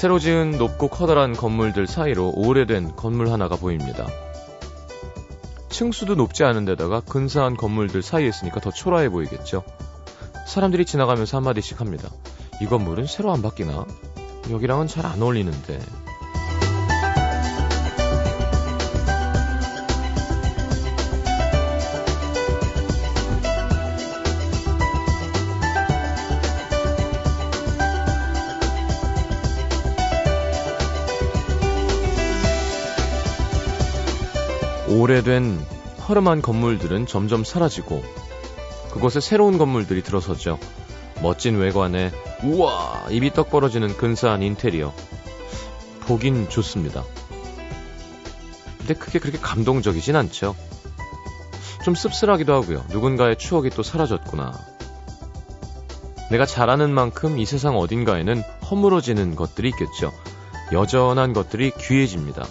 새로 지은 높고 커다란 건물들 사이로 오래된 건물 하나가 보입니다. 층수도 높지 않은 데다가 근사한 건물들 사이에 있으니까 더 초라해 보이겠죠. 사람들이 지나가면서 한마디씩 합니다. 이 건물은 새로 안 바뀌나? 여기랑은 잘 안 어울리는데. 오래된 허름한 건물들은 점점 사라지고 그곳에 새로운 건물들이 들어서죠. 멋진 외관에 우와 입이 떡 벌어지는 근사한 인테리어 보긴 좋습니다. 근데 그게 그렇게 감동적이진 않죠. 좀 씁쓸하기도 하고요. 누군가의 추억이 또 사라졌구나. 내가 잘하는 만큼 이 세상 어딘가에는 허물어지는 것들이 있겠죠. 여전한 것들이 귀해집니다.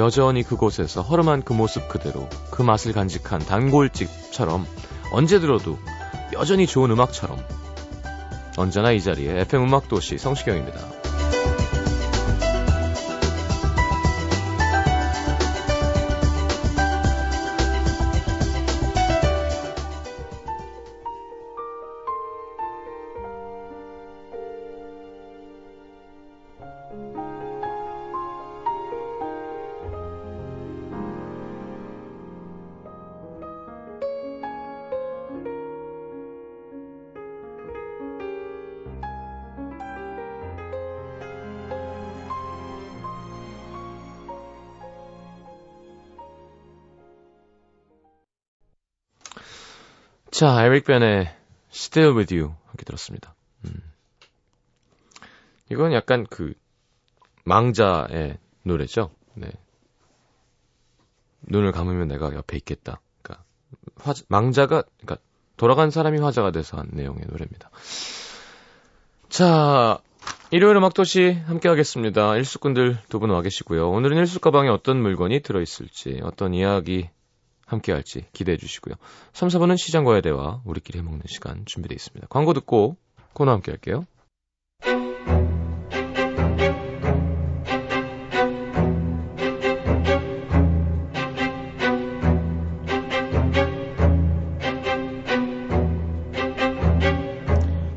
여전히 그곳에서 허름한 그 모습 그대로 그 맛을 간직한 단골집처럼 언제 들어도 여전히 좋은 음악처럼 언제나 이 자리에 FM 음악도시 성시경입니다. 자, 에릭 벤의 Still With You 함께 들었습니다. 음. 이건 약간 그 망자의 노래죠. 네. 눈을 감으면 내가 옆에 있겠다. 그러니까 화, 망자가 그러니까 돌아간 사람이 화자가 돼서 한 내용의 노래입니다. 자, 일요일 음악도시 함께 하겠습니다. 일수꾼들 두 분 와 계시고요. 오늘은 일수 가방에 어떤 물건이 들어있을지, 어떤 이야기 함께 할지 기대해 주시고요. 3, 4번은 시장과의 대화, 우리끼리 해먹는 시간 준비되어 있습니다. 광고 듣고 코너 함께 할게요.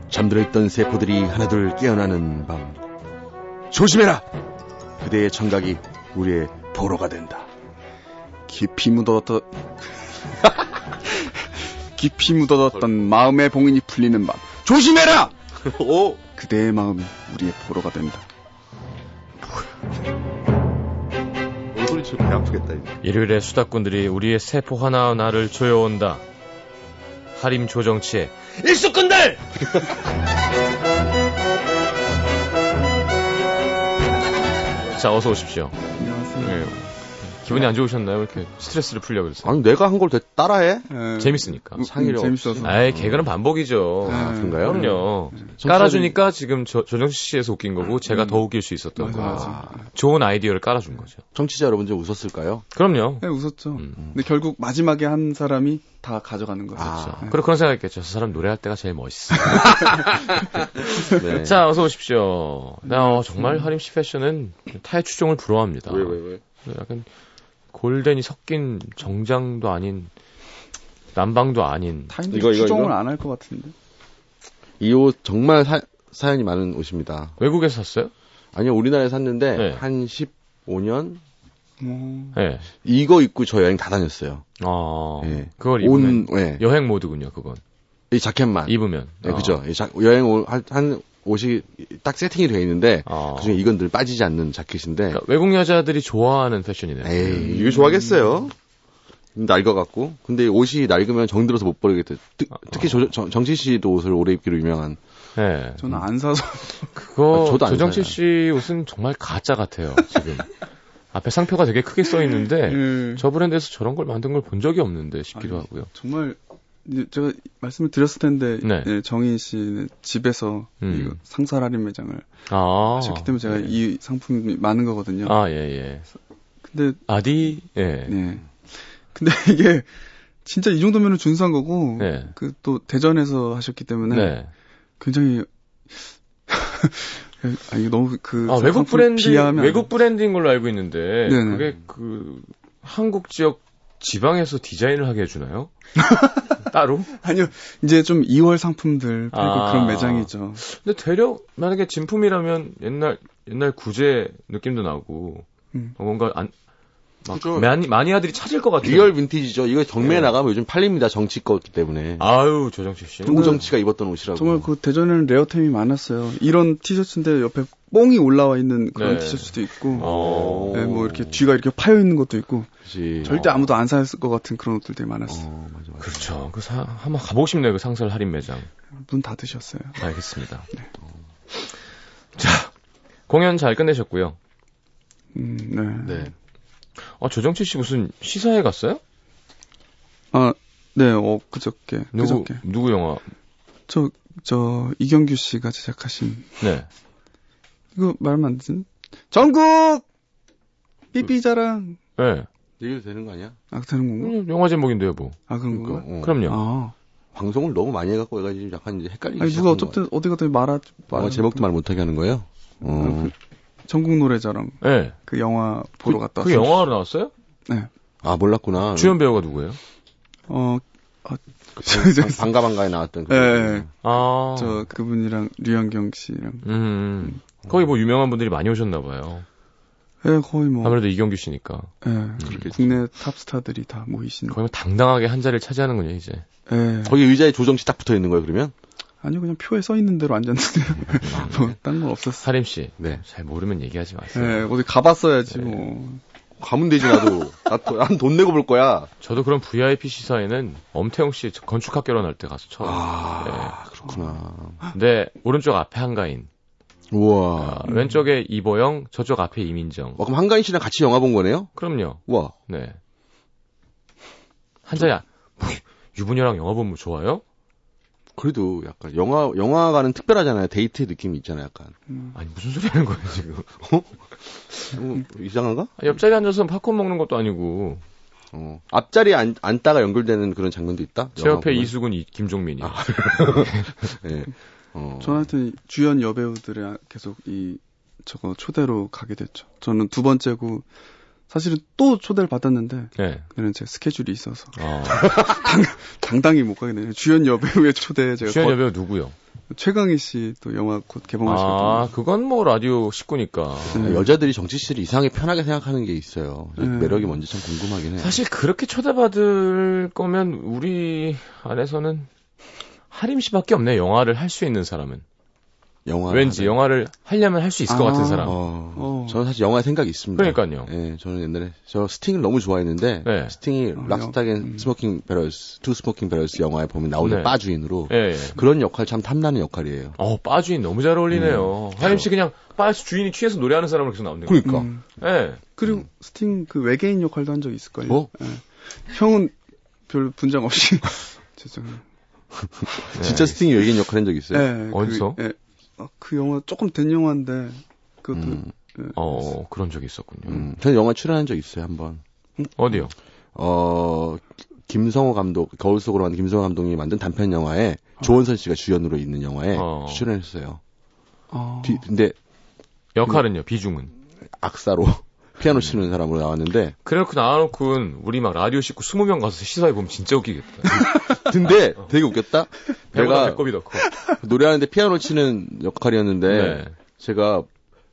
잠들어 있던 세포들이 하나둘 깨어나는 밤. 조심해라! 그대의 청각이 우리의 보로가 된다. 깊이 묻어뒀던 깊이 묻어뒀던 마음의 봉인이 풀리는 밤. 조심해라! 오! 그대의 마음이 우리의 보로가 된다. 얼굴이 좀배 아프겠다. 이제. 일요일에 수다꾼들이 우리의 세포 하나하나를 조여온다. 하림 조정치의 일수꾼들! 자, 어서 오십시오. 안녕하세요. 네. 기분이 안 좋으셨나요? 이렇게 스트레스를 풀려고 그랬어요. 아니 내가 한 걸 따라해? 네. 재밌으니까. 음, 상의를 재밌어서. 아이, 개그는 반복이죠. 네. 아, 그런가요? 그럼요. 청취자들이- 깔아주니까 지금 저, 조정치 씨에서 웃긴 거고 제가 더 웃길 수 있었던 맞아, 거예요. 맞아. 좋은 아이디어를 깔아준 거죠. 청취자 여러분들 웃었을까요? 그럼요. 네, 웃었죠. 음. 근데 결국 마지막에 한 사람이 다 가져가는 거죠. 아. 네. 그리고 그런 생각했겠죠. 저 사람 노래할 때가 제일 멋있어. 네. 자, 어서 오십시오. 나 어, 정말 하림 씨 패션은 타의 추종을 부러워합니다. 왜, 왜, 왜? 약간 골덴이 섞인 정장도 아닌 남방도 아닌 타인들이 이거, 이거, 추종을? 안 할 것 같은데. 이 옷 정말 사, 사연이 많은 옷입니다. 외국에서 샀어요? 아니요, 우리나라에 샀는데 네. 한 15년 뭐, 네. 이거 입고 저 여행 다 다녔어요. 어, 예. 그걸 입으면 온, 예. 여행 모드군요. 그건 이 자켓만. 입으면. 네, 어. 그죠. 자- 여행 한 옷이 딱 세팅이 되어 있는데 어. 그중에 이건 늘 빠지지 않는 자켓인데 그러니까 외국 여자들이 좋아하는 패션이네요. 에이, 이거 좋아하겠어요. 낡아갖고. 근데 옷이 낡으면 정들어서 못 버리겠대. 특, 특히 조- 정, 정치 씨도 옷을 오래 입기로 유명한. 네. 저는 안 사서. 그거 아, 저도 안 조정칠 사요. 씨 옷은 정말 가짜 같아요. 지금 앞에 상표가 되게 크게 써 있는데 예. 저 브랜드에서 저런 걸 만든 걸 본 적이 없는데 싶기도 아니, 하고요. 정말 이 제 제가 말씀을 드렸을 텐데 네. 예, 정희 씨는 집에서 음. 상설 할인 매장을 아. 하셨기 때문에 제가 네. 이 상품이 많은 거거든요. 아, 예, 예. 근데 아디, 예. 네. 근데 이게 진짜 이 정도면 준수한 거고 네. 그또 대전에서 하셨기 때문에 네. 굉장히 아, 이거 너무 그. 아, 외국 브랜드, 외국 브랜드인 걸로 알고 있는데, 네네. 그게 그, 한국 지역 지방에서 디자인을 하게 해주나요? 따로? 아니요. 이제 좀 이월 상품들 팔고 아. 그런 매장이죠. 근데 되려, 만약에 진품이라면 옛날, 옛날 구제 느낌도 나고, 음. 어, 뭔가 안, 막 그죠. 마니, 마니아들이 찾을 것 같아요. real vintage죠. 이거 경매에 네. 나가면 요즘 팔립니다. 정치 거기 때문에. 아유, 조정치 씨. 조정치가 입었던 옷이라고. 정말 그 대전에는 레어템이 많았어요. 이런 티셔츠인데 옆에 뽕이 올라와 있는 그런 네. 티셔츠도 있고, 어. 네, 뭐 이렇게 뒤가 이렇게 파여 있는 것도 있고, 그치. 절대 아무도 안 살 것 같은 그런 옷들 되게 많았어요. 어, 맞아, 맞아. 그렇죠. 그 사, 한번 가보고 싶네요. 그 상설 할인 매장. 문 닫으셨어요. 알겠습니다. 자, 공연 잘 끝내셨고요. 음, 네. 네. 아, 조정치 씨 무슨 시사회 갔어요? 아, 네, 어, 그저께, 누구, 그저께. 누구 영화? 저, 저, 이경규 씨가 제작하신, 네. 이거 말하면 안 되지? 전국! 삐삐 자랑, 네. 얘기도 되는 거 아니야? 아, 되는 건가? 음, 영화 제목인데요, 뭐. 아, 그런 그러니까, 건가? 어. 그럼요. 아. 방송을 너무 많이 해갖고 해가지고 약간 이제 헷갈리기 아니, 누가 어쨌든 어디 가든 말하, 같아요. 어, 제목도 말 못하게 하는 거예요? 어. 전국 노래자랑 네. 그 영화 보러 그, 갔다 그 왔어요. 영화로 나왔어요? 아, 몰랐구나. 주연 배우가 누구예요? 어, 그 방- 반가 반가에 나왔던. 그 네. 아. 저 그분이랑 류현경 씨랑 음. 거기 뭐 유명한 분들이 많이 오셨나 봐요. 예, 거의 뭐 아무래도 이경규 씨니까. 예, 그렇겠지. 국내 탑스타들이 다 모이신 거기 뭐 당당하게 한 자리를 차지하는군요, 이제. 예. 거기 의자에 조정치 딱 붙어 있는 거예요, 그러면? 아니요 그냥 표에 써 있는 대로 앉았는데요. 뭐딴 건 없었어. 사림 씨. 네. 잘 모르면 얘기하지 마세요. 예, 어디 가봤어야지 네. 뭐. 가면 되지, 나도. 난돈 내고 볼 거야. 저도 그런 VIP 시사에는 엄태웅 씨 건축학 결혼할 때 가서 처음. 아, 그렇구나. 네, 오른쪽 앞에 한가인, 우와. 아, 왼쪽에 이보영, 저쪽 앞에 이민정. 어, 그럼 한가인 씨랑 같이 영화 본 거네요? 그럼요. 우와. 네. 한자야, 뭐, 유부녀랑 영화 보면 좋아요? 그래도 약간 영화, 영화가는 특별하잖아요. 데이트 느낌이 있잖아요, 약간. 아니, 무슨 소리 하는 거예요, 지금? 어, 이상한가? 아, 옆자리에 앉아서 팝콘 먹는 것도 아니고, 어. 앞자리에 앉, 앉다가 연결되는 그런 장면도 있다? 제 옆에 보면? 이수근, 이, 김종민이. 아. 예. 어. 저는 하여튼 주연 여배우들의 계속 이 저거 초대로 가게 됐죠. 저는 두 번째고 사실은 또 초대를 받았는데 네. 그는 제 스케줄이 있어서 어, 당당히 못 가게 되네요. 주연 여배우의 초대 제가 주연 거- 여배우 누구요? 최강희 씨 또 영화 곧 개봉하시거든요. 아, 그건 뭐 라디오 식구니까. 네. 여자들이 정치 씨를 이상하게 편하게 생각하는 게 있어요. 네. 매력이 뭔지 참 궁금하긴 해. 사실 그렇게 초대받을 거면 우리 안에서는 하림 씨밖에 없네. 영화를 할 수 있는 사람은. 영화. 왠지 영화를 하려면 할 수 있을 것 아. 같은 사람. 어, 어. 저는 사실 영화에 생각이 있습니다. 그러니까요. 예, 저는 옛날에 저 스팅을 너무 좋아했는데 네. 스팅이 어, Lock, Stock and 음. Smoking Barrels, Two Smoking Barrels 영화에 보면 나오는 네. 바 주인으로 예, 예. 그런 역할 참 탐나는 역할이에요. 어, 바 주인 너무 잘 어울리네요. 하림 씨 그냥 바 주인이 취해서 노래하는 사람으로 계속 나오네요. 그러니까 음. 예. 그리고 스팅 그 외계인 역할도 한 적 있을걸요. 뭐? 예. 형은 별 분장 없이 죄송해요. 진짜 네. 스팅이 외계인 역할 한 적 있어요. 예, 어디서? 그, 예. 어, 그 영화 조금 된 영화인데 그것도 음, 예. 어, 그런 적이 있었군요. 음. 저는 영화 출연한 적 있어요 한번. 어디요? 어 김성호 감독 거울 속으로 만든 김성호 감독이 만든 단편 영화에 조원선 씨가 주연으로 있는 영화에 어. 출연했어요. 아, 뒤- 근데 역할은요, 비중은. 악사로 피아노 치는 사람으로 나왔는데 그래놓고 나와놓고 우리 막 라디오 식구 20명 가서 시사회 보면 진짜 웃기겠다. 근데 되게 웃겼다. 내가 배꼽이 더 커. 노래하는데 피아노 치는 역할이었는데 네. 제가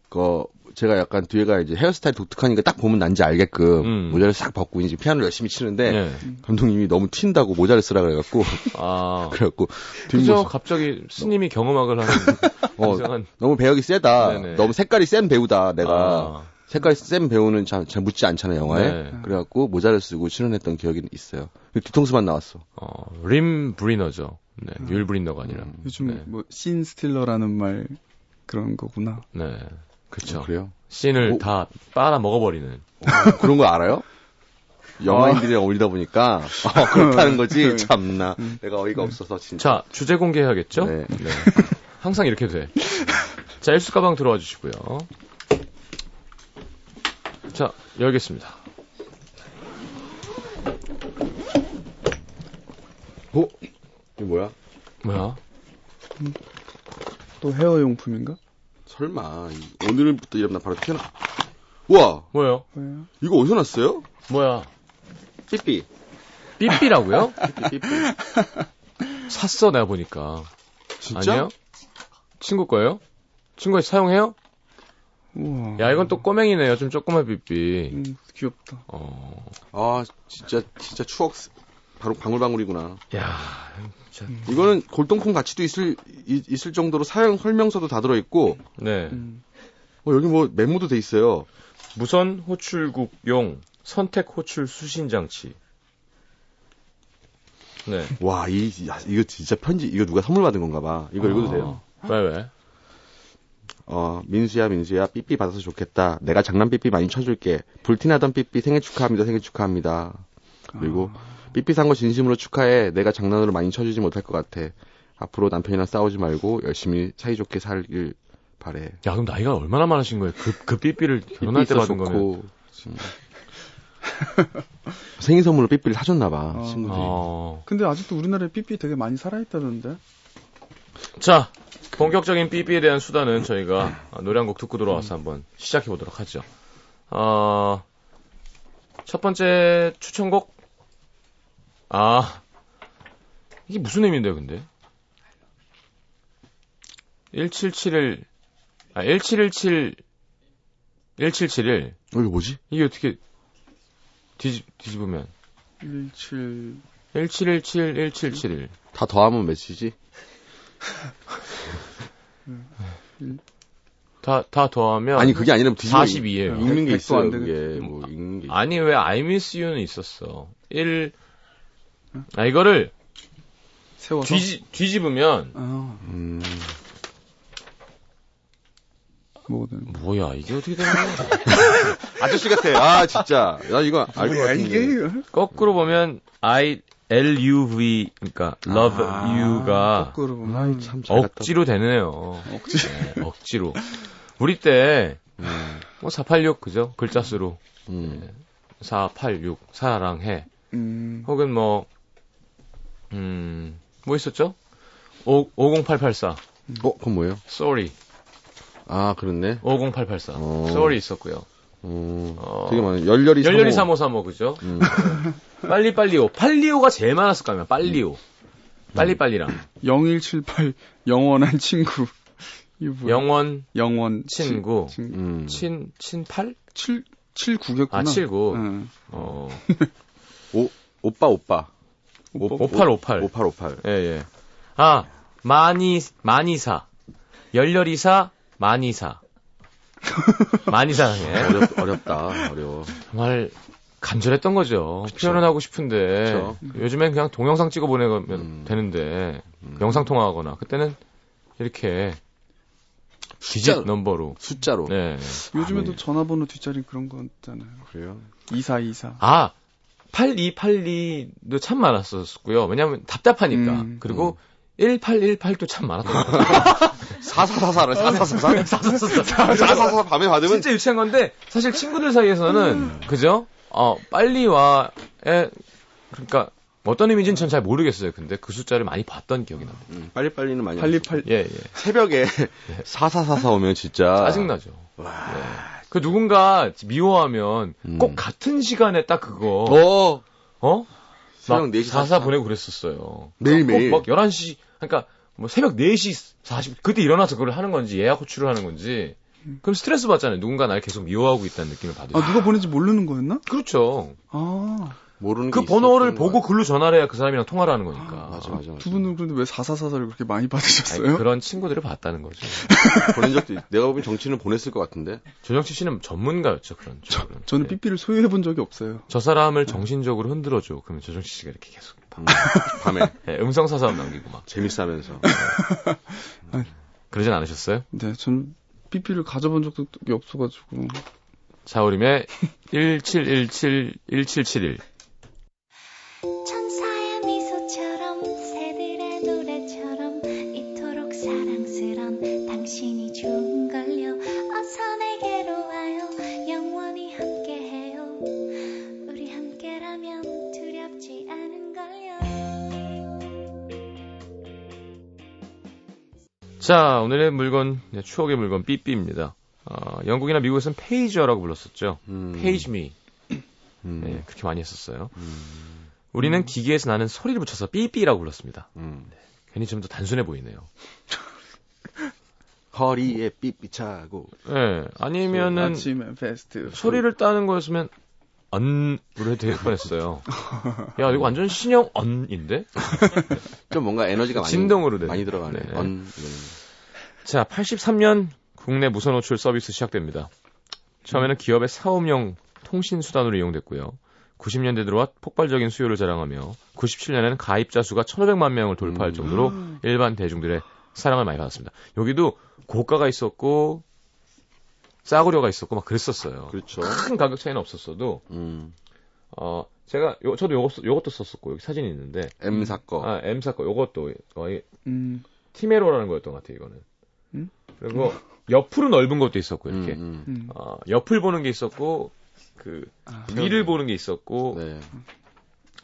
그 제가 약간 뒤에가 이제 헤어스타일 독특하니까 딱 보면 난지 알게끔 음. 모자를 싹 벗고 이제 피아노를 열심히 치는데 네. 감독님이 너무 튄다고 모자를 쓰라 그래갖고 아. 그래갖고? 뒷모습 갑자기 스님이 경험학을 하는 어, 이상한. 너무 배역이 세다. 네네. 너무 색깔이 센 배우다. 내가 아, 색깔이 센 배우는 잘, 잘 묻지 않잖아 영화에. 네. 그래갖고 모자를 쓰고 출연했던 기억이 있어요. 뒤통수만 나왔어. 어, 림 브리너죠. 네, 뮬 브리너가 아니라. 요즘 네. 뭐신 스틸러라는 말 그런 거구나. 네. 그쵸. 어, 그래요? 씬을 오. 다 빨아 먹어버리는. 그런 거 알아요? 영화인들이랑 어울리다 보니까 어, 그렇다는 거지. 참나. 내가 어이가 없어서 진짜. 자, 주제 공개해야겠죠? 네. 항상 이렇게 돼. 자, 일수 가방 들어와 주시고요. 자, 열겠습니다. 어? 이게 뭐야? 뭐야? 또 헤어 용품인가? 설마 이- 오늘부터 이러면 나 바로 튀어나. 우와 뭐요? 왜요? 이거 어디서 났어요? 뭐야? 삐삐. 삐삐라고요? 삐삐 삐삐. 샀어 내가 보니까. 진짜? 아니요? 친구 거예요? 친구가 사용해요? 우와. 야 이건 또 꼬맹이네요. 좀 조그만 삐삐. 음, 귀엽다. 어. 아 진짜 진짜 추억 스- 바로 방울방울이구나. 야 진짜. 이거는 골동품 가치도 있을 이- 있을 정도로 사용 설명서도 다 들어 있고 네. 음. 어, 여기 뭐 메모도 돼 있어요. 무선 호출국용 선택 호출 수신 장치. 네. 와, 이 야, 이거 진짜 편지 이거 누가 선물 받은 건가 봐. 이거 읽어도 돼요. 왜 왜? 어, 민수야, 민수야, 삐삐 받아서 좋겠다. 내가 장난 삐삐 많이 쳐줄게. 불티나던 삐삐 생일 축하합니다, 생일 축하합니다. 그리고 삐삐 산 거 진심으로 축하해. 내가 장난으로 많이 쳐주지 못할 것 같아. 앞으로 남편이랑 싸우지 말고 열심히 사이좋게 살길 바래. 야 그럼 나이가 얼마나 많으신 거예요? 그, 그 삐삐를 결혼할 때 삐삐 받은 거면. 좋고. 음. 생일 선물로 삐삐를 사줬나 봐, 어. 친구들이. 어. 근데 아직도 우리나라에 삐삐 되게 많이 살아있다던데. 자, 본격적인 삐삐에 대한 수단은 저희가 노래 한 곡 듣고 들어와서 한번 시작해 보도록 하죠. 어, 첫 번째 추천곡. 아, 이게 무슨 의미인데요, 근데? 1771, 아, 1717, 1771. 어, 이거 뭐지? 이게 어떻게 뒤집, 뒤집으면 17. 1717, 1771. 다 더하면 몇이지? 다, 다 더하면. 아니, 그게 아니라 뒤집어 42예요. 읽는 게 있어요, 그게. 되겠지. 뭐, 읽는 게. 아니 왜 I miss you는 있었어. 1 아, 이거를 세워서. 뒤지, 뒤집으면 아, 음, 뭐든. 뭐야 이게 어떻게 되는 거야? 아저씨 같아. 아, 진짜. 나 이거 알것 뭐야, 같은데. 이게. 거꾸로 보면 I L U V 그러니까 love 아, you가 거꾸로 보면. 아이, 참잘 갔다. 억지로 되네요. 억지. 네, 억지로. 우리 때 음, 뭐486 그죠? 글자 수로 음. 486 사랑해. 음. 혹은 뭐 음, 뭐 있었죠? 5, 50884 어, 그건 뭐예요? sorry 아, 그렇네. 50884 어. sorry 있었고요. 어, 어. 되게 많아요. 열렬히 열렬히 35. 3535 그죠? 음. 빨리빨리오. 빨리오가 제일 많았을 거 아니야. 빨리오. 빨리빨리랑. 0178 영원한 친구. 영원 영원 친구. 친, 친, 음. 친 친팔? 7 79겠구나. 아, 79. 응. 어. 오, 오빠, 오빠. 오빠, 5858. 5858. 예, 예. 아, 많이 많이 사. 열렬히 사 많이 사. 많이 사랑해. 어렵, 어렵다. 어려워. 정말 간절했던 거죠. 그쵸. 표현을 하고 싶은데 그쵸. 요즘엔 그냥 동영상 찍어 보내면 음. 되는데 음. 영상 통화하거나 그때는 이렇게 숫자, 디짓 넘버로 숫자로. 네. 요즘에도 아, 네. 전화번호 뒷자리 그런 거 있잖아요. 그래요? 2424. 아 8282도 참 많았었고요. 왜냐하면 답답하니까. 음. 그리고 1818도 참 많았던 것 같아요. 4444를 4444? 4444 밤에 받으면 진짜 유치한 건데 사실 친구들 사이에서는 그죠? 어 빨리와의 그러니까 어떤 의미인지는 전 잘 모르겠어요. 근데 그 숫자를 많이 봤던 기억이 납니다. 음, 빨리빨리는 많이 빨리. 팔 예, 예. 새벽에 4444 오면 진짜 짜증나죠. 네. 그 누군가 미워하면 음. 꼭 같은 시간에 딱 그거 어 어? 새벽 막 4시 44 보내고 그랬었어요. 매일매일. 꼭막 11시 그러니까 뭐 새벽 4시 40 그때 일어나서 그걸 하는 건지 예약 호출을 하는 건지 그럼 스트레스 받잖아요. 누군가 날 계속 미워하고 있다는 느낌을 받으죠. 아, 누가 보낸지 모르는 거였나? 그렇죠. 아, 모르는 그게 번호를 보고 것 글로 전화를 해야 그 사람이랑 통화를 하는 거니까. 같아. 맞아 맞아. 두 분은 그런데 왜 4444를 그렇게 많이 아니, 받으셨어요? 그런 친구들을 봤다는 거죠. 보낸 적도 있- 내가 보기엔 정치는 보냈을 것 같은데. 조정치 씨는 전문가였죠 그런 쪽으로는. 저는 네. 삐삐를 소유해 본 적이 없어요. 저 사람을 정신적으로 흔들어줘. 그러면 조정치 씨가 이렇게 계속 음, 밤에 네, 음성 사서함 남기고 막 재밌어하면서. 그러진 않으셨어요? 네, 저는 삐삐를 가져본 적도 없어가지고. 자우림의 1717 자, 오늘의 물건, 네, 추억의 물건, 삐삐입니다. 어, 영국이나 미국에서는 pager라고 불렀었죠. 음. Page me. 음. 네, 그렇게 많이 했었어요. 음. 우리는 기계에서 나는 소리를 붙여서 삐삐라고 불렀습니다. 음. 괜히 좀 더 단순해 보이네요. 허리에 삐삐 차고. 예, 아니면은 소리를 따는 거였으면 언으로 해도 될 뻔했어요. 야, 이거 완전 신형 언인데? 좀 뭔가 에너지가 많이 진동으로 돼. 많이 들어가네. 네. 언. 자, 83년 국내 무선 호출 서비스 시작됩니다. 처음에는 기업의 사업용 통신 수단으로 이용됐고요. 90년대 들어와 폭발적인 수요를 자랑하며 97년에는 가입자 수가 1,500만 명을 돌파할 음. 정도로 일반 대중들의 사랑을 많이 받았습니다. 여기도 고가가 있었고 싸구려가 있었고 막 그랬었어요. 그렇죠. 큰 가격 차이는 없었어도 음. 어 제가 요, 저도 요것 요것도 썼었고 여기 사진이 있는데 M사 거. 아 M사 거 요것도 거의 음, 티메로라는 거였던 것 같아요 이거는. 음? 그리고 옆으로 넓은 것도 있었고 음, 이렇게 음. 음. 어, 옆을 보는 게 있었고 그 아, 위를 보는 게 있었고 네.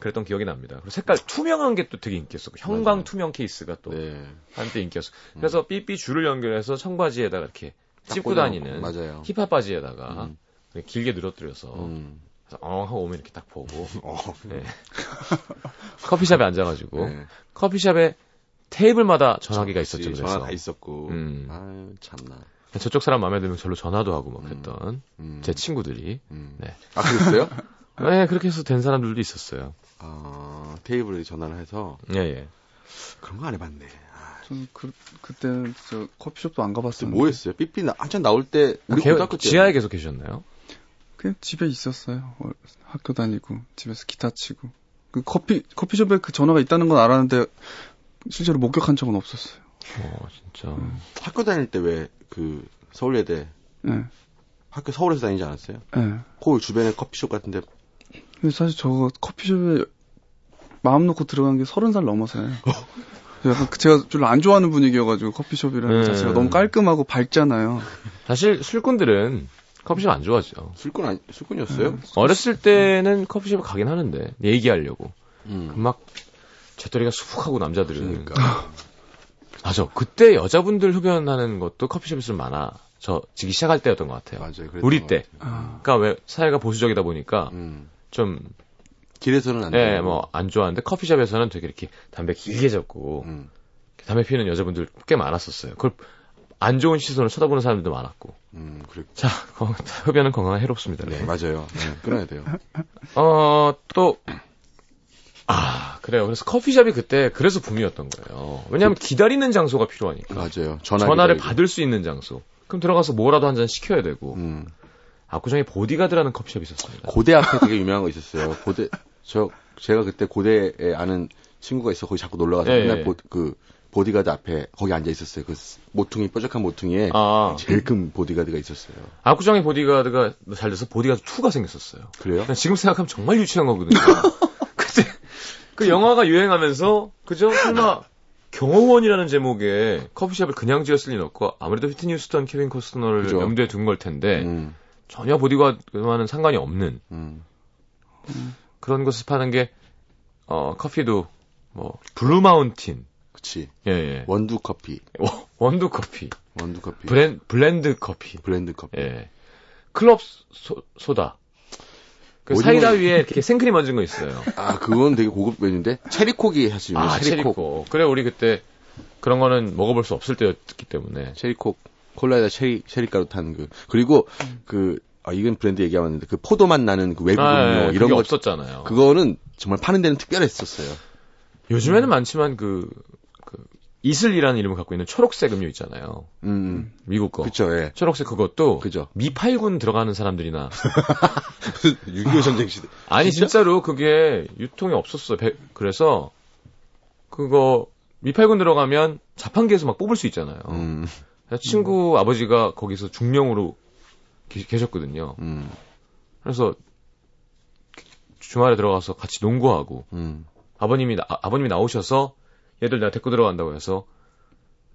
그랬던 기억이 납니다. 그리고 색깔 투명한 게 또 되게 인기였었고 형광 맞아요. 투명 케이스가 또 네. 한때 인기였어. 그래서 삐삐 줄을 연결해서 청바지에다가 이렇게 찝고. 다니는 맞아요. 힙합 바지에다가 음. 길게 늘어뜨려서 음. 어 하고 오면 이렇게 딱 보고 어. 네. 커피숍에 앉아가지고 네. 커피숍에 테이블마다 전화기가 있었죠. 그치, 그래서 전화 다 있었고. 음. 아유, 참나. 저쪽 사람 마음에 들면 절로 전화도 하고 막 음. 했던 음. 제 친구들이 음. 네. 아, 그랬어요? 네 그렇게 해서 된 사람들도 있었어요. 아, 테이블에 전화를 해서 예 예. 그런 거 안 해봤네. 아, 저는 그 그때는 저 커피숍도 안 그때 가봤어요. 뭐 했어요? 삐삐 나, 한참 나올 때 우리 개- 고등학교 때 지하에 계속 계셨나요? 그냥 집에 있었어요. 어, 학교 다니고 집에서 기타 치고 그 커피 커피숍에 그 전화가 있다는 건 알았는데 실제로 목격한 적은 없었어요. 어 진짜. 학교 다닐 때 왜 그 서울예대 예, 학교 서울에서 다니지 않았어요? 예. 그 주변에 커피숍 같은데 근데 사실 저 커피숍에 마음 놓고 들어간 게 서른 살 넘어서요. 약간 그 제가 별로 안 좋아하는 분위기여가지고 커피숍이라는 네. 자체가 너무 깔끔하고 밝잖아요. 사실 술꾼들은 커피숍 안 좋아하죠. 술꾼 아니, 술꾼이었어요? 어렸을 때는 커피숍에 가긴 하는데 얘기하려고 음. 막 제떨이가 수북하고 남자들은 그러니까. 맞아 그때 여자분들 흡연하는 것도 커피숍에서 좀 많아 저 지기 시작할 때였던 것 같아요. 맞아요. 우리 것 때. 아, 그러니까 왜 사회가 보수적이다 보니까 음. 좀 길에서는 안 예, 돼요. 뭐안 좋아하는데 커피숍에서는 되게 이렇게 담배 길게 잡고 음. 담배 피우는 여자분들 꽤 많았었어요. 그걸 안 좋은 시선으로 쳐다보는 사람들도 많았고. 음, 그래. 자, 건- 흡연은 건강에 해롭습니다. 네, 네. 맞아요. 네, 끊어야 돼요. 어, 또, 아, 그래요. 그래서 커피숍이 그때 그래서 붐이었던 거예요. 왜냐하면 기다리는 장소가 필요하니까. 맞아요. 전화 기다리고. 받을 수 있는 장소. 그럼 들어가서 뭐라도 한 잔 시켜야 되고. 음. 압구정에 보디가드라는 커피숍이 있었습니다. 고대 앞에 되게 유명한 거 있었어요. 고대 저 제가 그때 고대에 아는 친구가 있어 거기 자꾸 놀러 가서 예, 맨날 예. 보, 그 보디가드 앞에 거기 앉아 있었어요. 그 스- 모퉁이 뾰족한 모퉁이에 아, 제일 큰 보디가드가 있었어요. 압구정의 보디가드가 잘 돼서 보디가드 2가 생겼었어요. 그래요? 지금 생각하면 정말 유치한 거거든요. 그 영화가 유행하면서 그죠? 설마 경호원이라는 제목의 커피숍을 그냥 지었을 리는 없고 아무래도 휘트니 휴스턴, 케빈 코스너를 그죠. 염두에 둔 걸 텐데 음, 전혀 보디가드와는 상관이 없는 음. 그런 것을 파는 게 어, 커피도 뭐 블루 마운틴, 그치. 예, 예. 원두 커피, 워- 원두 커피, 원두 커피, blen- blend 커피, blend 커피. 예. 크림 소, 소다. 그 오징어- 사이다 위에 이렇게 생크림 얹은 거 있어요. 아 그건 되게 고급 메뉴인데 cherry coke이 사실 유명해요. 아, cherry coke. Cherry coke. 그래, 우리 그때 그런 거는 먹어볼 수 없을 때였기 때문에. Cherry coke 콜라에다 체리 체리 가루 탄 그 그리고 그 아, 이건 브랜드 얘기하면 안 되는데 그 포도맛 나는 그 외국 아, 음료 예, 이런 그게 거 없었잖아요. 그거는 정말 파는 데는 특별했었어요. 요즘에는 많지만 그, 그 이슬이라는 이름을 갖고 있는 초록색 음료 있잖아요. 음, 미국 거. 그쵸, 예. 초록색 그것도 그죠. 미팔군 들어가는 사람들이나 6.25 전쟁 시대. 아니 진짜? 로 그게 유통이 없었어. 배- 그래서 그거 미팔군 들어가면 자판기에서 막 뽑을 수 있잖아요. 음, 친구 아버지가 거기서 중령으로 계- 계셨거든요. 음, 그래서 주말에 들어가서 같이 농구하고 음. 아버님이 나, 아, 버님이 나오셔서 얘들 내가 데리고 들어간다고 해서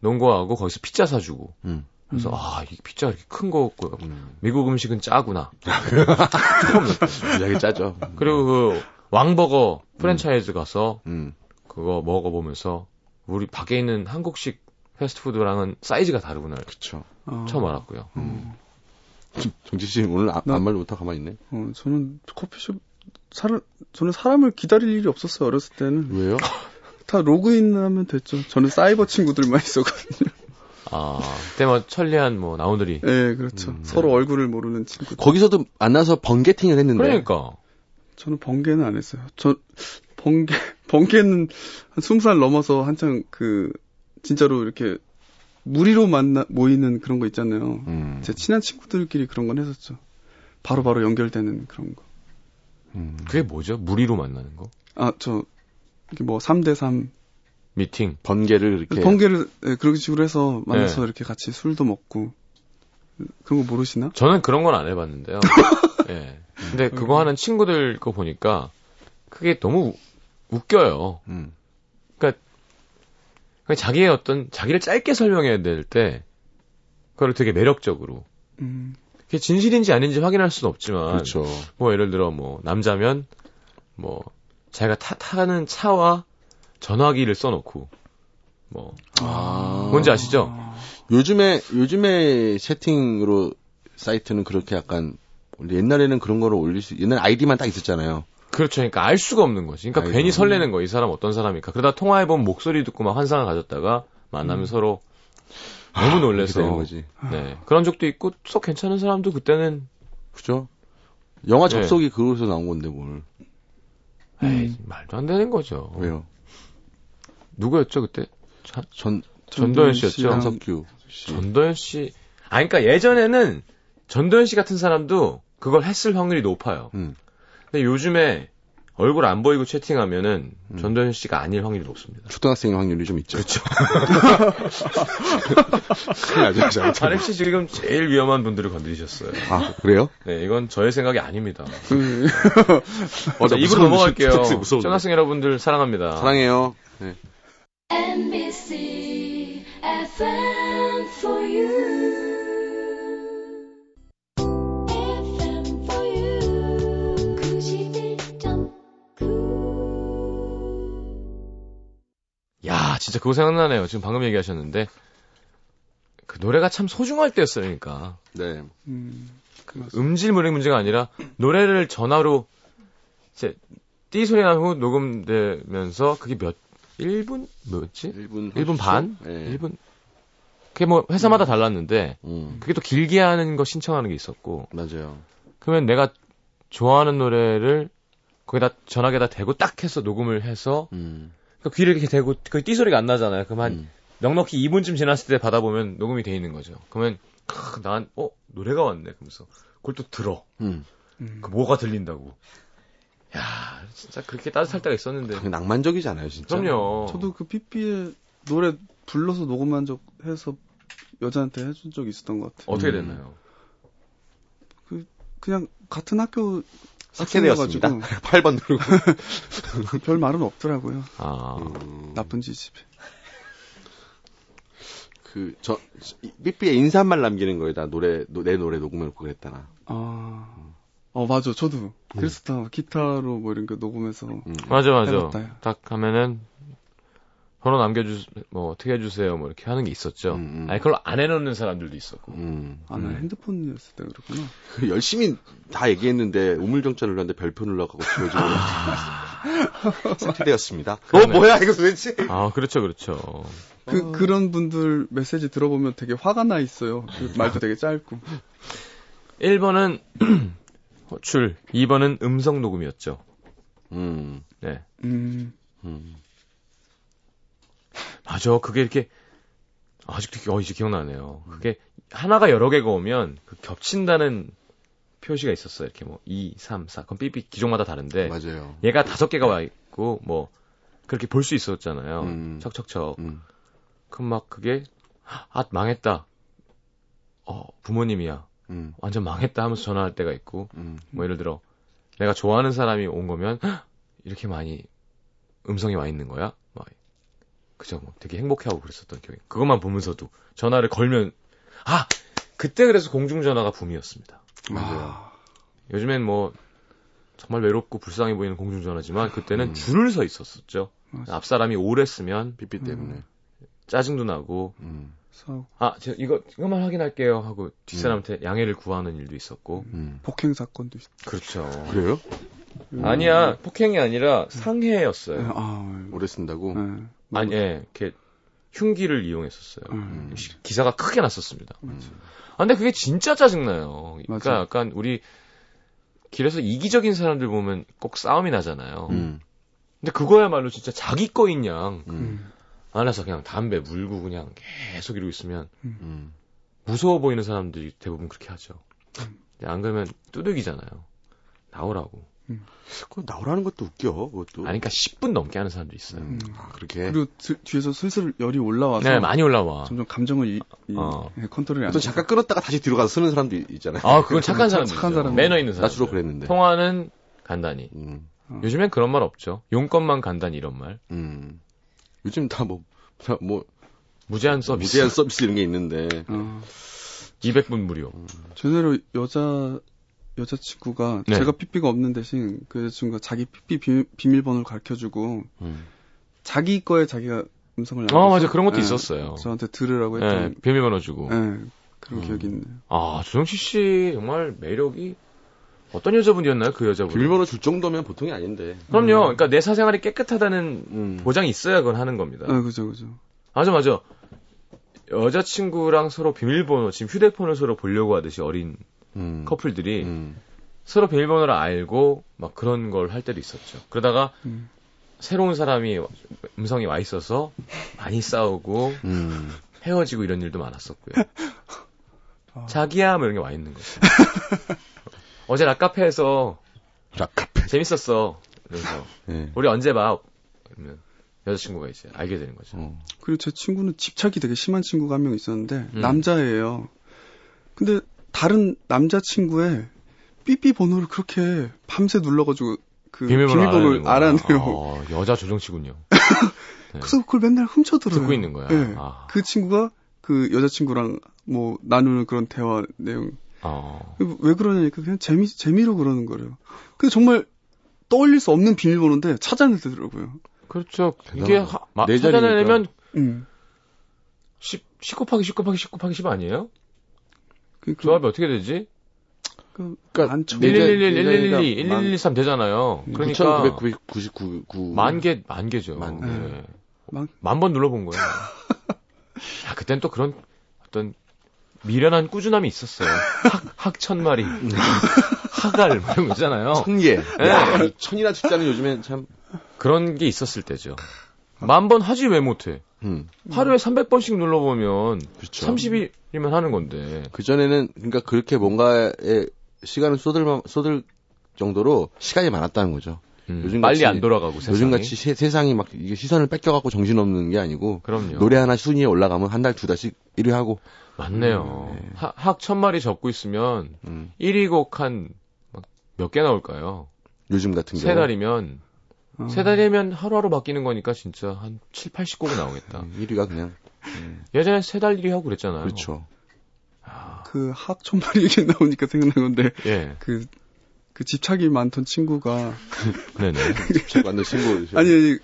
농구하고 거기서 피자 사주고 음. 그래서 아이 피자 이렇게 큰 거고 음. 미국 음식은 짜구나. 무지하게 짜죠. 그리고 그 왕버거 프랜차이즈 가서 음, 그거 먹어보면서 우리 밖에 있는 한국식 패스트푸드랑은 사이즈가 다르구나 그쵸. 아, 처음 알았고요. 어, 정지 씨 오늘 아, 나- 아무 말도 못하고 가만히 있네. 어, 저는 커피숍 사람 저는 사람을 기다릴 일이 없었어요 어렸을 때는 왜요? 다 로그인하면 됐죠. 저는 사이버 친구들만 있었거든요. 아, 그때 뭐 천리안 뭐 나오들이. 네, 그렇죠. 서로 얼굴을 모르는 친구. 거기서도 만나서 번개팅을 했는데. 그러니까. 저는 번개는 안 했어요. 저 번개 번개는 한 스무 살 넘어서 한창 그 진짜로 이렇게 무리로 만나 모이는 그런 거 있잖아요. 음. 제 친한 친구들끼리 그런 건 했었죠. 바로바로 연결되는 그런 거. 음. 그게 뭐죠? 무리로 만나는 거? 아, 저 뭐 3대 3 미팅. 번개를 이렇게. 번개를 네, 그런 식으로 해서 만나서 네. 이렇게 같이 술도 먹고 그런 거 모르시나? 저는 그런 건 안 해봤는데요. 예. 근데 그거 하는 친구들 거 보니까 그게 너무 우- 웃겨요. 음. 그러니까 자기의 어떤 자기를 짧게 설명해야 될 때 그걸 되게 매력적으로 음, 그게 진실인지 아닌지 확인할 수는 없지만 그렇죠. 뭐 예를 들어 뭐 남자면 뭐 자기가 타, 타는 차와 전화기를 써놓고 뭐 아. 뭔지 아시죠? 요즘에, 요즘에 채팅으로 사이트는 그렇게 약간, 옛날에는 그런 거를 올릴 수, 옛날 아이디만 딱 있었잖아요. 그렇죠. 그러니까 알 수가 없는 거지. 그러니까 아이고. 괜히 설레는 거. 이 사람 어떤 사람일까. 그러다 통화해보면 목소리 듣고 막 환상을 가졌다가 만나면 서로 너무 이렇게 놀래서 거지. 네 그런 적도 있고 썩 괜찮은 사람도 그때는 그죠? 영화 네. 접속이 그거에서 나온 건데 뭘. 에이, 말도 안 되는 거죠. 왜요? 누구였죠 그때? 자- 전, 전도연 씨였죠? 한석규 씨. 전도연 씨. 아, 그러니까 예전에는 전도연 씨 같은 사람도 그걸 했을 확률이 높아요. 음. 근데 요즘에 얼굴 안 보이고 채팅하면은 음. 전도연 씨가 아닐 확률이 높습니다. 초등학생일 확률이 좀 있죠. 그렇죠. 아렉 씨 지금 제일 위험한 분들을 건드리셨어요. 아, 그래요? 네, 이건 저의 생각이 아닙니다. 그, 어, 자, 나 입으로 넘어갈게요. 초등학생 여러분들 사랑합니다. 사랑해요. 네. NBC 진짜 그거 생각나네요. 지금 방금 얘기하셨는데 그 노래가 참 소중할 때였어요. 그러니까 네. 음, 음질 무력 문제가 아니라 노래를 전화로 이제 띠 소리 나고 녹음되면서 그게 몇 1분 뭐였지? 1분. 1분 반? 네. 1분 그게 뭐 회사마다 달랐는데 음, 그게 또 길게 하는 거 신청하는 게 있었고 맞아요. 그러면 내가 좋아하는 노래를 거기다 전화기에다 대고 딱 해서 녹음을 해서 음. 그 귀를 이렇게 대고 그띠 소리가 안 나잖아요. 그럼 한 음. 넉넉히 2분쯤 지났을 때 받아보면 녹음이 돼 있는 거죠. 그러면 크, 난 어, 노래가 왔네. 그러면서 그걸 또 들어. 음. 음. 그 뭐가 들린다고. 야, 진짜 그렇게 따뜻할 때가 있었는데. 그게 낭만적이잖아요, 진짜. 그럼요. 저도 그 삐삐의 노래 불러서 녹음한 적 해서 여자한테 해준 적이 있었던 것 같아요. 어떻게 음. 됐나요? 그냥 같은 학교 삭제되었습니다. 학생이어가지고 8번 누르고. 별 말은 없더라고요. 아, 음. 나쁜 짓이. 그, 저, 이- 삐삐에 인사말 남기는 거에다 노래, 노- 내 노래 녹음을 그랬다나. 아, 어 맞아. 저도 그랬었다. 기타로 뭐 이런 거 녹음해서 음. 맞아, 맞아. 해봤다. 딱 하면은 번호 남겨주, 뭐 어떻게 해주세요, 뭐 이렇게 하는 게 있었죠. 음, 음. 아니 그걸 안 해놓는 사람들도 있었고. 음. 아, 나 음. 핸드폰이었을 때 그렇구나. 그 열심히 다 얘기했는데 우물정자 눌렀는데 별표 눌러가고 지워지고 삭제되었습니다. 어 그러네. 뭐야 이거 도대체? 아, 그렇죠, 그렇죠. 그 그런 분들 메시지 들어보면 되게 화가 나 있어요. 그 말도 되게 짧고. 1번은 호출, 2번은 음성 녹음이었죠. 음, 네. 음, 음. 맞아. 그게 이렇게 아직도 기- 어 이제 기억나네요. 그게 하나가 여러 개가 오면 그 겹친다는 표시가 있었어요. 이렇게 뭐 2, 3, 4. 그럼 삐삐 기종마다 다른데 맞아요. 얘가 다섯 개가 와 있고 뭐 그렇게 볼 수 있었잖아요. 음. 척척척. 음. 그럼 막 그게 아 망했다. 어 부모님이야. 음. 완전 망했다 하면서 전화할 때가 있고 음. 뭐 예를 들어 내가 좋아하는 사람이 온 거면 "헉, 이렇게 많이 음성이 와 있는 거야? 막 그죠 뭐 되게 행복해하고 그랬었던 기억이 그것만 보면서도 전화를 걸면 아 그때 그래서 공중전화가 붐이었습니다 맞아요. 요즘엔 뭐 정말 외롭고 불쌍해 보이는 공중전화지만 그때는 음. 줄을 서 있었었죠 맞아. 앞 사람이 오래 쓰면 삐삐 때문에. 짜증도 나고 음. 아, 저 이거 이거만 확인할게요 하고 뒷사람한테 양해를 구하는 일도 있었고. 음. 폭행 사건도 있 그렇죠. 그래요? 아니야, 폭행이 아니라 상해였어요. 아, 오래 쓴다고? 예. 아니, 예, 이렇게 흉기를 이용했었어요. 음. 시- 기사가 크게 났었습니다. 맞아. 아, 근데 그게 진짜 짜증나요. 그러니까 맞아. 약간 우리 길에서 이기적인 사람들 보면 꼭 싸움이 나잖아요. 음. 근데 그거야말로 진짜 자기 거인 양 음. 안에서 그냥 담배 물고 그냥 계속 이러고 있으면 음. 무서워 보이는 사람들이 대부분 그렇게 하죠. 음. 안 그러면 뚜둑이잖아요. 나오라고. 그거 나오라는 것도 웃겨, 그것도. 아니, 그러니까 10분 넘게 하는 사람도 있어요. 음. 아, 그렇게. 그리고 드- 뒤에서 슬슬 열이 올라와서 네, 많이 올라와. 점점 감정을 이, 이- 어. 예, 컨트롤이 안또 돼. 잠깐 끊었다가 다시 뒤로 가서 쓰는 사람도 있- 있잖아요. 아, 그건 착한 착- 사람. 착한 사람. 매너 있는 사람. 나 주로 그랬는데. 통화는 간단히. 음. 요즘엔 그런 말 없죠. 용건만 간단히 이런 말. 음. 요즘 다 뭐, 다 뭐, 무제한 서비스. 무제한 서비스 이런 게 있는데. 어, 200분 무료. 제대로 여자 여자친구가 네. 제가 삐삐가 없는 대신 그 여자친구가 자기 삐삐 비밀, 비밀번호를 가르쳐주고 음. 자기 거에 자기가 음성을 어, 맞아. 그런 것도 예, 있었어요. 저한테 들으라고 예, 했던 비밀번호 주고. 예, 그런 음. 기억이 있네요. 아, 조정치 씨 정말 매력이 어떤 여자분이었나요? 그 여자분. 비밀번호 줄 정도면 보통이 아닌데. 그럼요. 그러니까 내 사생활이 깨끗하다는 음. 보장이 있어야 그건 하는 겁니다. 아, 그죠, 그죠. 맞아, 맞아. 여자친구랑 서로 비밀번호, 지금 휴대폰을 서로 보려고 하듯이 어린 음. 커플들이 음. 서로 비밀번호를 알고 막 그런 걸 할 때도 있었죠. 그러다가 음. 새로운 사람이 음성이 와 있어서 많이 싸우고 음. 헤어지고 이런 일도 많았었고요. 아. 자기야 뭐 이런 게 와 있는 거죠. 어제 락카페에서 락카페. 재밌었어. 그래서 예. 우리 언제 봐? 그러면 여자친구가 이제 알게 되는 거죠. 어. 그리고 제 친구는 집착이 되게 심한 친구가 한 명 있었는데 음. 남자예요. 근데 다른 남자친구의 삐삐 번호를 그렇게 밤새 눌러가지고 그 비밀번호 비밀번호를 알아내요. 어, 여자 조정치군요. 네. 그래서 그걸 맨날 훔쳐들어요. 듣고 있는 거야. 네. 아. 그 친구가 그 여자친구랑 뭐 나누는 그런 대화 내용. 어. 왜 그러냐니까 그냥 재미, 재미로 그러는 거래요. 근데 정말 떠올릴 수 없는 비밀번호인데 찾아내더라고요. 그렇죠. 이게. 하, 마, 내 찾아내면 음. 10, 10 곱하기 10 곱하기 10 곱하기 10 아니에요? 그, 그, 조합이 어떻게 되지? 그, 그러니까 안 쳐. 내- 1111, 내자리가 1112, 1113 되잖아요. 음. 그러니까 9,999. 만 개, 만 개죠. 만 개. 네. 만- 만번 눌러본 거예요. 야, 그땐 또 그런 어떤 미련한 꾸준함이 있었어요. 학, 학천 마리. 학알, 뭐 이런 거 있잖아요. 천 개. 네. 천이나 숫자는 요즘엔 참. 그런 게 있었을 때죠. 만 번 하지 왜 못해? 음. 하루에 300번씩 눌러보면 그렇죠. 30일이면 하는 건데. 그전에는, 그러니까 그렇게 뭔가에 시간을 쏟을, 마- 쏟을 정도로 시간이 많았다는 거죠. 음, 요즘 빨리 같이- 안 돌아가고 세상이. 요즘 같이 세, 세상이 막 이게 시선을 뺏겨갖고 정신 없는 게 아니고 그럼요. 노래 하나 순위에 올라가면 한 달 두 달씩 1위 하고 맞네요. 하- 학 천 마리 적고 있으면 음, 1위 곡 한 몇 개 나올까요? 요즘 같은 경우 세 달이면 어. 세 달이면 하루하루 바뀌는 거니까 진짜 한 7, 80곡은 나오겠다. 음, 1위가 그냥 예전에 세 달 1위 하고 그랬잖아요. 그렇죠. 아, 그 학천말이 얘기 나오니까 생각난 건데 예. 그, 그 집착이 많던 친구가 네네. 책 만든 친구 아니, 아니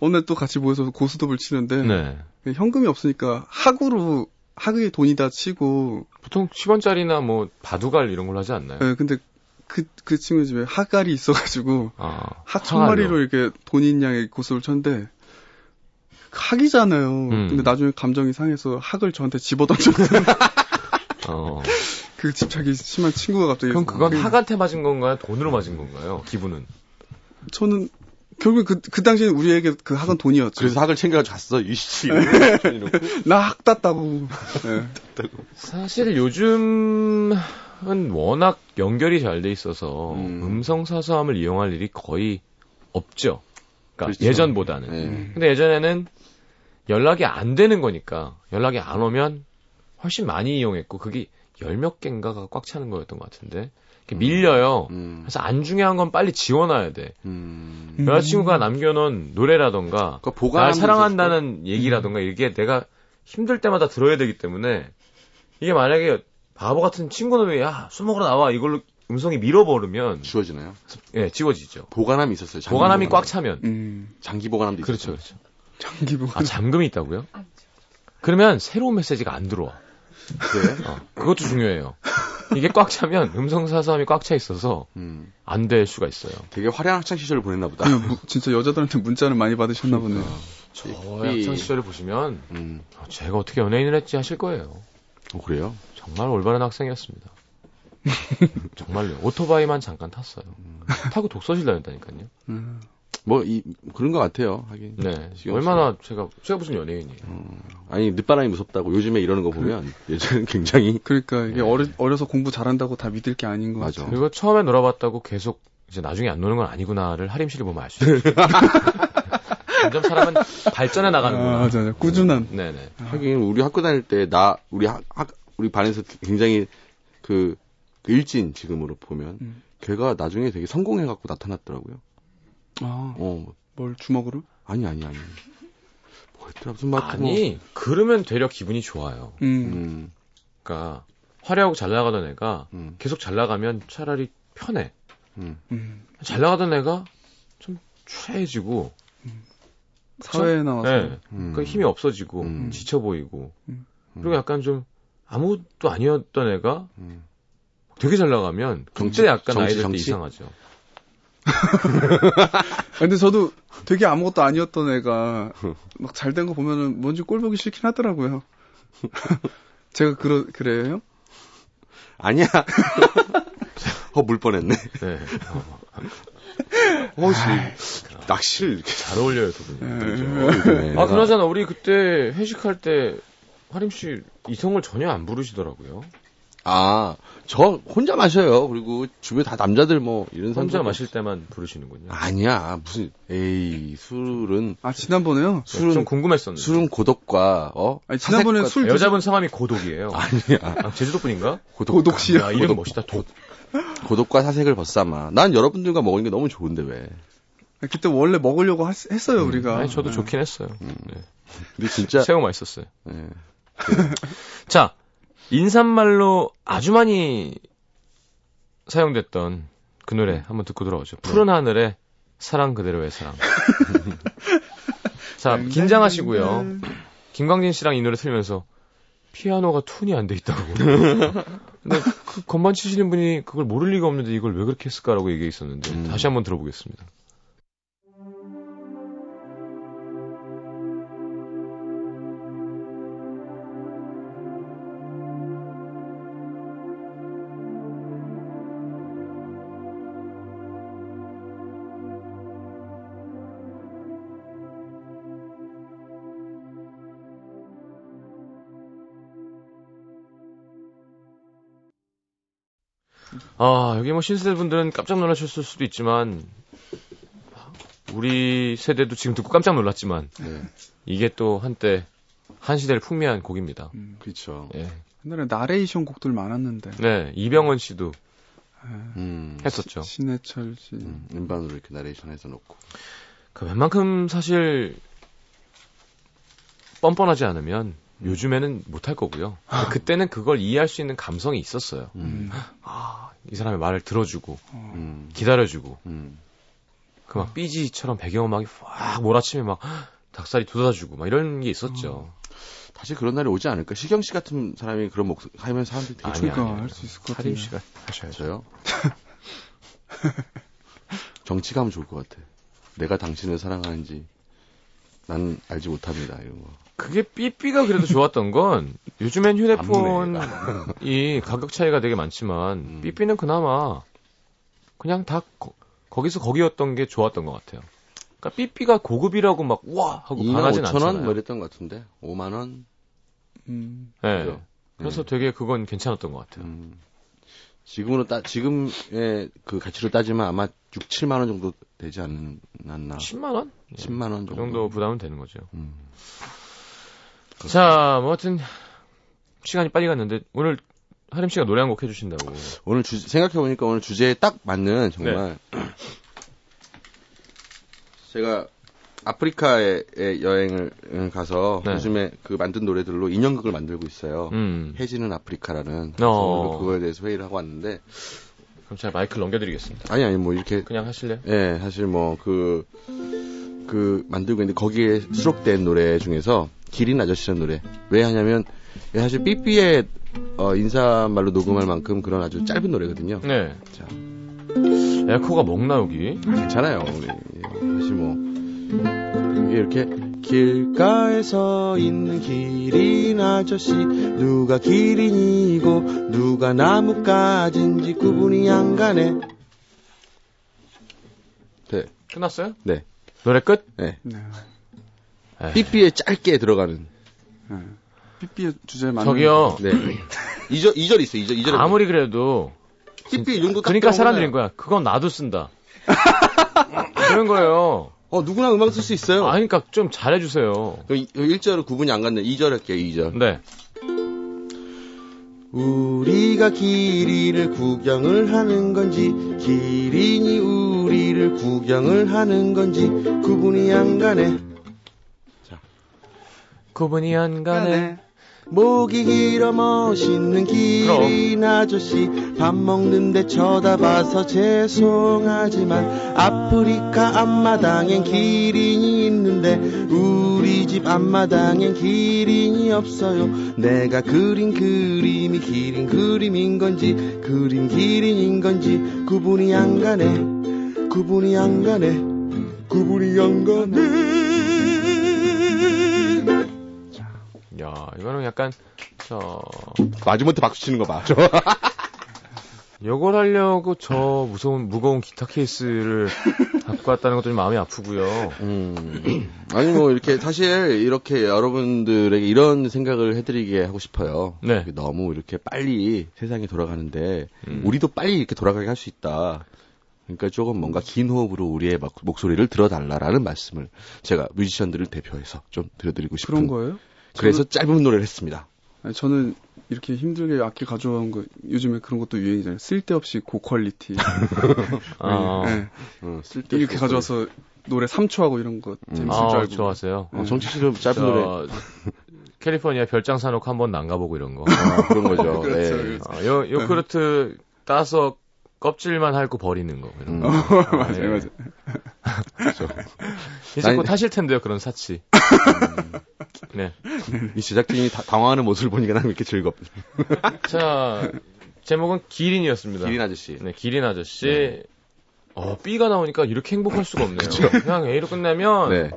어느 날 또 같이 모여서 고스톱을 치는데 네. 현금이 없으니까 학으로 학의 돈이다 치고 보통 10원짜리나 뭐 바둑알 이런 걸로 하지 않나요? 예, 근데 그, 그 친구 집에 학알이 있어가지고 아, 학천마리로 항아리로. 이렇게 돈인 양의 고스톱을 쳤는데 학이잖아요. 음. 근데 나중에 감정이 상해서 학을 저한테 집어던졌던 어. 그 집착이 심한 친구가 갑자기 그럼 그건 그- 학한테 맞은 건가요? 돈으로 맞은 건가요? 기분은? 저는 결국 그, 그 당시에 우리에게 그 학은 돈이었죠. 그래서 학을 챙겨가지고 갔어 이씨 이러고 나학 땄다고. 예. 사실 요즘 은 워낙 연결이 잘 돼 있어서 음. 음. 성 사서함을 이용할 일이 거의 없죠. 그러니까 그렇죠. 예전보다는. 네. 근데 예전에는 연락이 안 되는 거니까 연락이 안 오면 훨씬 많이 이용했고 그게 열 몇 개인가가 꽉 차는 거였던 것 같은데 이렇게 밀려요. 음, 그래서 안 중요한 건 빨리 지워놔야 돼. 음. 음. 여자친구가 남겨놓은 노래라던가 그러니까 날 사랑한다는 얘기라던가 이게 내가 힘들 때마다 들어야 되기 때문에 이게 만약에 바보 같은 친구 놈이 야술 먹으러 나와 이걸로 음성이 밀어버리면 지워지나요? 예 지워지죠. 보관함이 있었어요. 장기 보관함이 꽉 보관함. 차면 음. 장기 보관함도 그렇죠 있었어요. 그렇죠. 장기 보관. 아 잠금이 있다고요? 그러면 새로운 메시지가 안 들어와. 그래? 어, 그것도 중요해요. 이게 꽉 차면 음성 사서함이 꽉 차 있어서 음. 안될 수가 있어요. 되게 화려한 학창 시절을 보냈나 보다. 아니, 뭐, 진짜 여자들한테 문자를 많이 받으셨나 보네요. 저 학창 시절을 보시면 음. 어, 제가 어떻게 연예인을 했지 하실 거예요. 어, 그래요? 정말 올바른 학생이었습니다. 정말요. 오토바이만 잠깐 탔어요. 타고 독서실 다녔다니까요. 음. 뭐, 이, 그런 것 같아요, 하긴. 네. 얼마나 제가 제가 무슨 연예인이에요. 아니, 늦바람이 무섭다고 요즘에 이러는 거 보면 예전엔 굉장히. 그러니까 이게 어려, 어려서 공부 잘한다고 다 믿을 게 아닌 것 맞아. 같아요. 그리고 처음에 놀아봤다고 계속 이제 나중에 안 노는 건 아니구나를 하림씨를 보면 알 수 있어요. 점점 사람은 발전해 아, 나가는구나. 맞아, 맞아. 꾸준한. 네네. 하긴, 우리 학교 다닐 때, 나, 우리 학, 학- 우리 반에서 굉장히 그, 그 일진 지금으로 보면, 음. 걔가 나중에 되게 성공해 갖고 나타났더라고요. 아, 어, 뭘 주먹으로? 아니, 아니, 아니. 뭐였더라, 무슨 막, 아니 그러면 되려 기분이 좋아요. 음. 음, 그러니까 화려하고 잘 나가던 애가 음, 계속 잘 나가면 차라리 편해. 음. 음. 잘 나가던 애가 좀 추해지고 사회에 나와서. 네. 음. 그 힘이 없어지고 음. 지쳐 보이고 음. 그리고 약간 좀 아무것도 아니었던 애가 음. 되게 잘 나가면 정치, 그때 약간 정치, 아이들 때 정치? 이상하죠. 아, 근데 저도 되게 아무것도 아니었던 애가 막 잘 된 거 보면은 뭔지 꼴 보기 싫긴 하더라고요. 제가 그러, 그래요? 아니야. 어, 물 뻔했네. 네. 어, 어, 씨. 낚시를 이렇게 잘 어울려요 두 분이. 네. 아 그나저나 우리 그때 회식할 때 하림 씨 이성을 전혀 안 부르시더라고요. 아, 저 혼자 마셔요. 그리고 주변에 다 남자들 뭐 이런 혼자 사람들 마실 때만 부르시는군요. 아니야. 무슨 에이, 술은 아, 지난번에요? 술은 좀 궁금했었는데. 술은 고독과 어? 아니, 지난번에 사색과- 술 여자분 성함이 고독이에요. 아니야. 아, 제주도 분인가? 고독, 고독 씨요. 야, 이름 멋있다. 독. 고독과 사색을 벗삼아. 난 여러분들과 먹는 게 너무 좋은데 왜? 그때 원래 먹으려고 했, 어요 우리가. 아니, 저도 네. 좋긴 했어요. 네. 근데 진짜 새우 맛있었어요. 예. 자, 인사말로 아주 많이 사용됐던 그 노래 한번 듣고 돌아오죠. 푸른 하늘에 사랑 그대로의 사랑. 자, 긴장하시고요. 김광진 씨랑 이 노래 틀면서 피아노가 툰이 안 돼 있다고. 근데 그 건반 치시는 분이 그걸 모를 리가 없는데 이걸 왜 그렇게 했을까라고 얘기했었는데 음. 다시 한번 들어보겠습니다. 아, 여기 뭐 신세대 분들은 깜짝 놀라셨을 수도 있지만, 우리 세대도 지금 듣고 깜짝 놀랐지만, 네. 이게 또 한때 한 시대를 풍미한 곡입니다. 그렇죠. 예. 옛날에 나레이션 곡들 많았는데. 네, 이병헌 씨도 음. 했었죠. 신해철 씨. 음, 음반으로 이렇게 나레이션 해서 놓고. 그 웬만큼 사실 뻔뻔하지 않으면 요즘에는 못할 거고요. 근데 그때는 그걸 이해할 수 있는 감성이 있었어요. 음. 아, 이 사람의 말을 들어주고, 음. 기다려주고, 음. 그막 삐지처럼 배경음악이 확 몰아치면 막 닭살이 돋아주고 막 이런 게 있었죠. 다시 그런 날이 오지 않을까? 시경 씨 같은 사람이 그런 목 하면 사람들이 되게 아니, 그러니까 아니, 아니. 할수 있을 것 같은데. 씨가 하셔야죠. 저요? 정치가 하면 좋을 것 같아. 내가 당신을 사랑하는지 난 알지 못합니다. 이런 거. 그게 삐삐가 그래도 좋았던 건 요즘엔 휴대폰이 가격 차이가 되게 많지만 음. 삐삐는 그나마 그냥 다 거, 기서 거기였던 게 좋았던 것 같아요. 그러니까 삐삐가 고급이라고 막 우와 하고 2만 반하진 5천 원? 않잖아요. 뭐 이랬던 것 같은데. 5만 원? 음. 네. 그죠? 그래서 네. 되게 그건 괜찮았던 것 같아요. 음. 지금으로 따, 지금의 그 가치로 따지면 아마 6, 7만 원 정도 되지 않았나. 10만 원? 예. 10만 원그 정도. 정도 부담은 되는 거죠. 음. 자, 뭐 하여튼 시간이 빨리 갔는데 오늘 하림 씨가 노래 한 곡 해주신다고. 오늘 주, 생각해보니까 오늘 주제에 딱 맞는 정말. 네. 제가 아프리카에 에 여행을 가서 네. 요즘에 그 만든 노래들로 인형극을 만들고 있어요. 음. 해지는 아프리카라는. 어. 그거에 대해서 회의를 하고 왔는데. 그럼 제가 마이크를 넘겨드리겠습니다. 아니, 아니, 뭐 이렇게. 그냥 하실래요? 예, 사실 뭐 그, 그 만들고 있는데 거기에 수록된 노래 중에서 기린 아저씨라는 노래. 왜 하냐면 사실 삐삐의 어, 인사말로 녹음할 만큼 그런 아주 짧은 노래거든요. 네. 자. 에코가 먹나 여기? 괜찮아요. 우리 사실 뭐 이게 이렇게 길가에 서 있는 기린 아저씨 누가 기린이고 누가 나뭇가지인지 구분이 안 가네. 네, 끝났어요? 네, 노래 끝? 네. 네. 삐삐에 짧게 들어가는. 네. 삐삐의 주제에 맞는. 저기요. 네. 2절 2절 있어. 2절 2절. 아무리 그래도 삐삐 이 정도 딱 그러니까 사람들인 거야. 그건 나도 쓴다. 그런 거예요. 어 누구나 음악 쓸 수 있어요. 아, 그러니까 좀 잘해주세요. 그 1절은 구분이 안 갔네. 2절 할게요. 2절. 네. 우리가 기린을 구경을 하는 건지 기린이 우리를 구경을 하는 건지 구분이 안 가네. 구분이 안 가네. 목이 길어 멋있는 기린 아저씨 밥 먹는데 쳐다봐서 죄송하지만 아프리카 앞마당엔 기린이 있는데 우리 집 앞마당엔 기린이 없어요. 내가 그린 그림이 기린 그림인 건지 그림 기린인 건지 구분이 안 가네. 구분이 안 가네. 구분이 안 가네 야, 이거는 약간, 저, 마지못해 박수 치는 거 봐. 저. 요걸 하려고 저 무서운, 무거운 기타 케이스를 갖고 왔다는 것도 좀 마음이 아프고요. 음. 아니 뭐 이렇게 사실 이렇게 여러분들에게 이런 생각을 해드리게 하고 싶어요. 네. 너무 이렇게 빨리 세상이 돌아가는데 음. 우리도 빨리 이렇게 돌아가게 할 수 있다. 그러니까 조금 뭔가 긴 호흡으로 우리의 막- 목소리를 들어달라라는 말씀을 제가 뮤지션들을 대표해서 좀 드려드리고 싶은 그런 거예요? 그래서 짧은 노래를 했습니다. 아니, 저는 이렇게 힘들게 악기 가져온 거 요즘에 그런 것도 유행이잖아요. 쓸데없이 고퀄리티. 아, 네. 어, 쓸데 이렇게 가져와서 노래 3초 하고 이런 거 재밌을 줄 아, 알고. 좋았어요. 어, 정치 씨도 짧은 노래 저, 캘리포니아 별장 사놓고 한 번도 안 가보고 이런 거. 어, 그런 거죠. 그렇죠, 네. 그렇죠. 아, 요, 요크루트 따서 껍질만 핥고 버리는 거. 이런 거. 음. 아, 예. 맞아요, 맞아요. 이제 곧 하실 텐데요, 그런 사치. 네. 이 제작진이 다- 당황하는 모습을 보니까 나는 이렇게 즐겁. 자, 제목은 기린이었습니다. 기린 아저씨. 네, 기린 아저씨. 어, B가 나오니까 이렇게 행복할 수가 없네요. 그냥 A로 끝나면 네.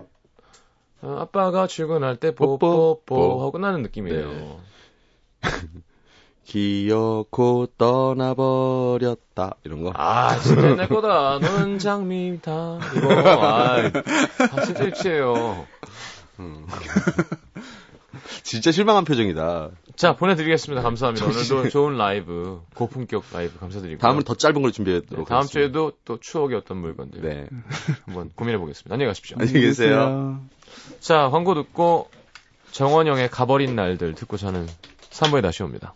어, 아빠가 출근할 때 뽀뽀, 뽀뽀뽀 하고 끝나는 느낌이에요. 네. 기어코 떠나버렸다 이런 거. 아, 진짜 내 거다. 너는 장미 다. 이거, 아, 아 진짜 유치해요. 진짜 실망한 표정이다. 자, 보내드리겠습니다. 감사합니다. 오늘도 좋은 라이브, 고품격 라이브 감사드리고. 다음은 더 짧은 걸 네, 준비했도록 다음 하겠습니다. 주에도 또 추억의 어떤 물건들 네. 한번 고민해 보겠습니다. 안녕히 가십시오. 안녕히 계세요. 자, 광고 듣고 정원영의 가버린 날들 듣고 저는 3부에 다시 옵니다.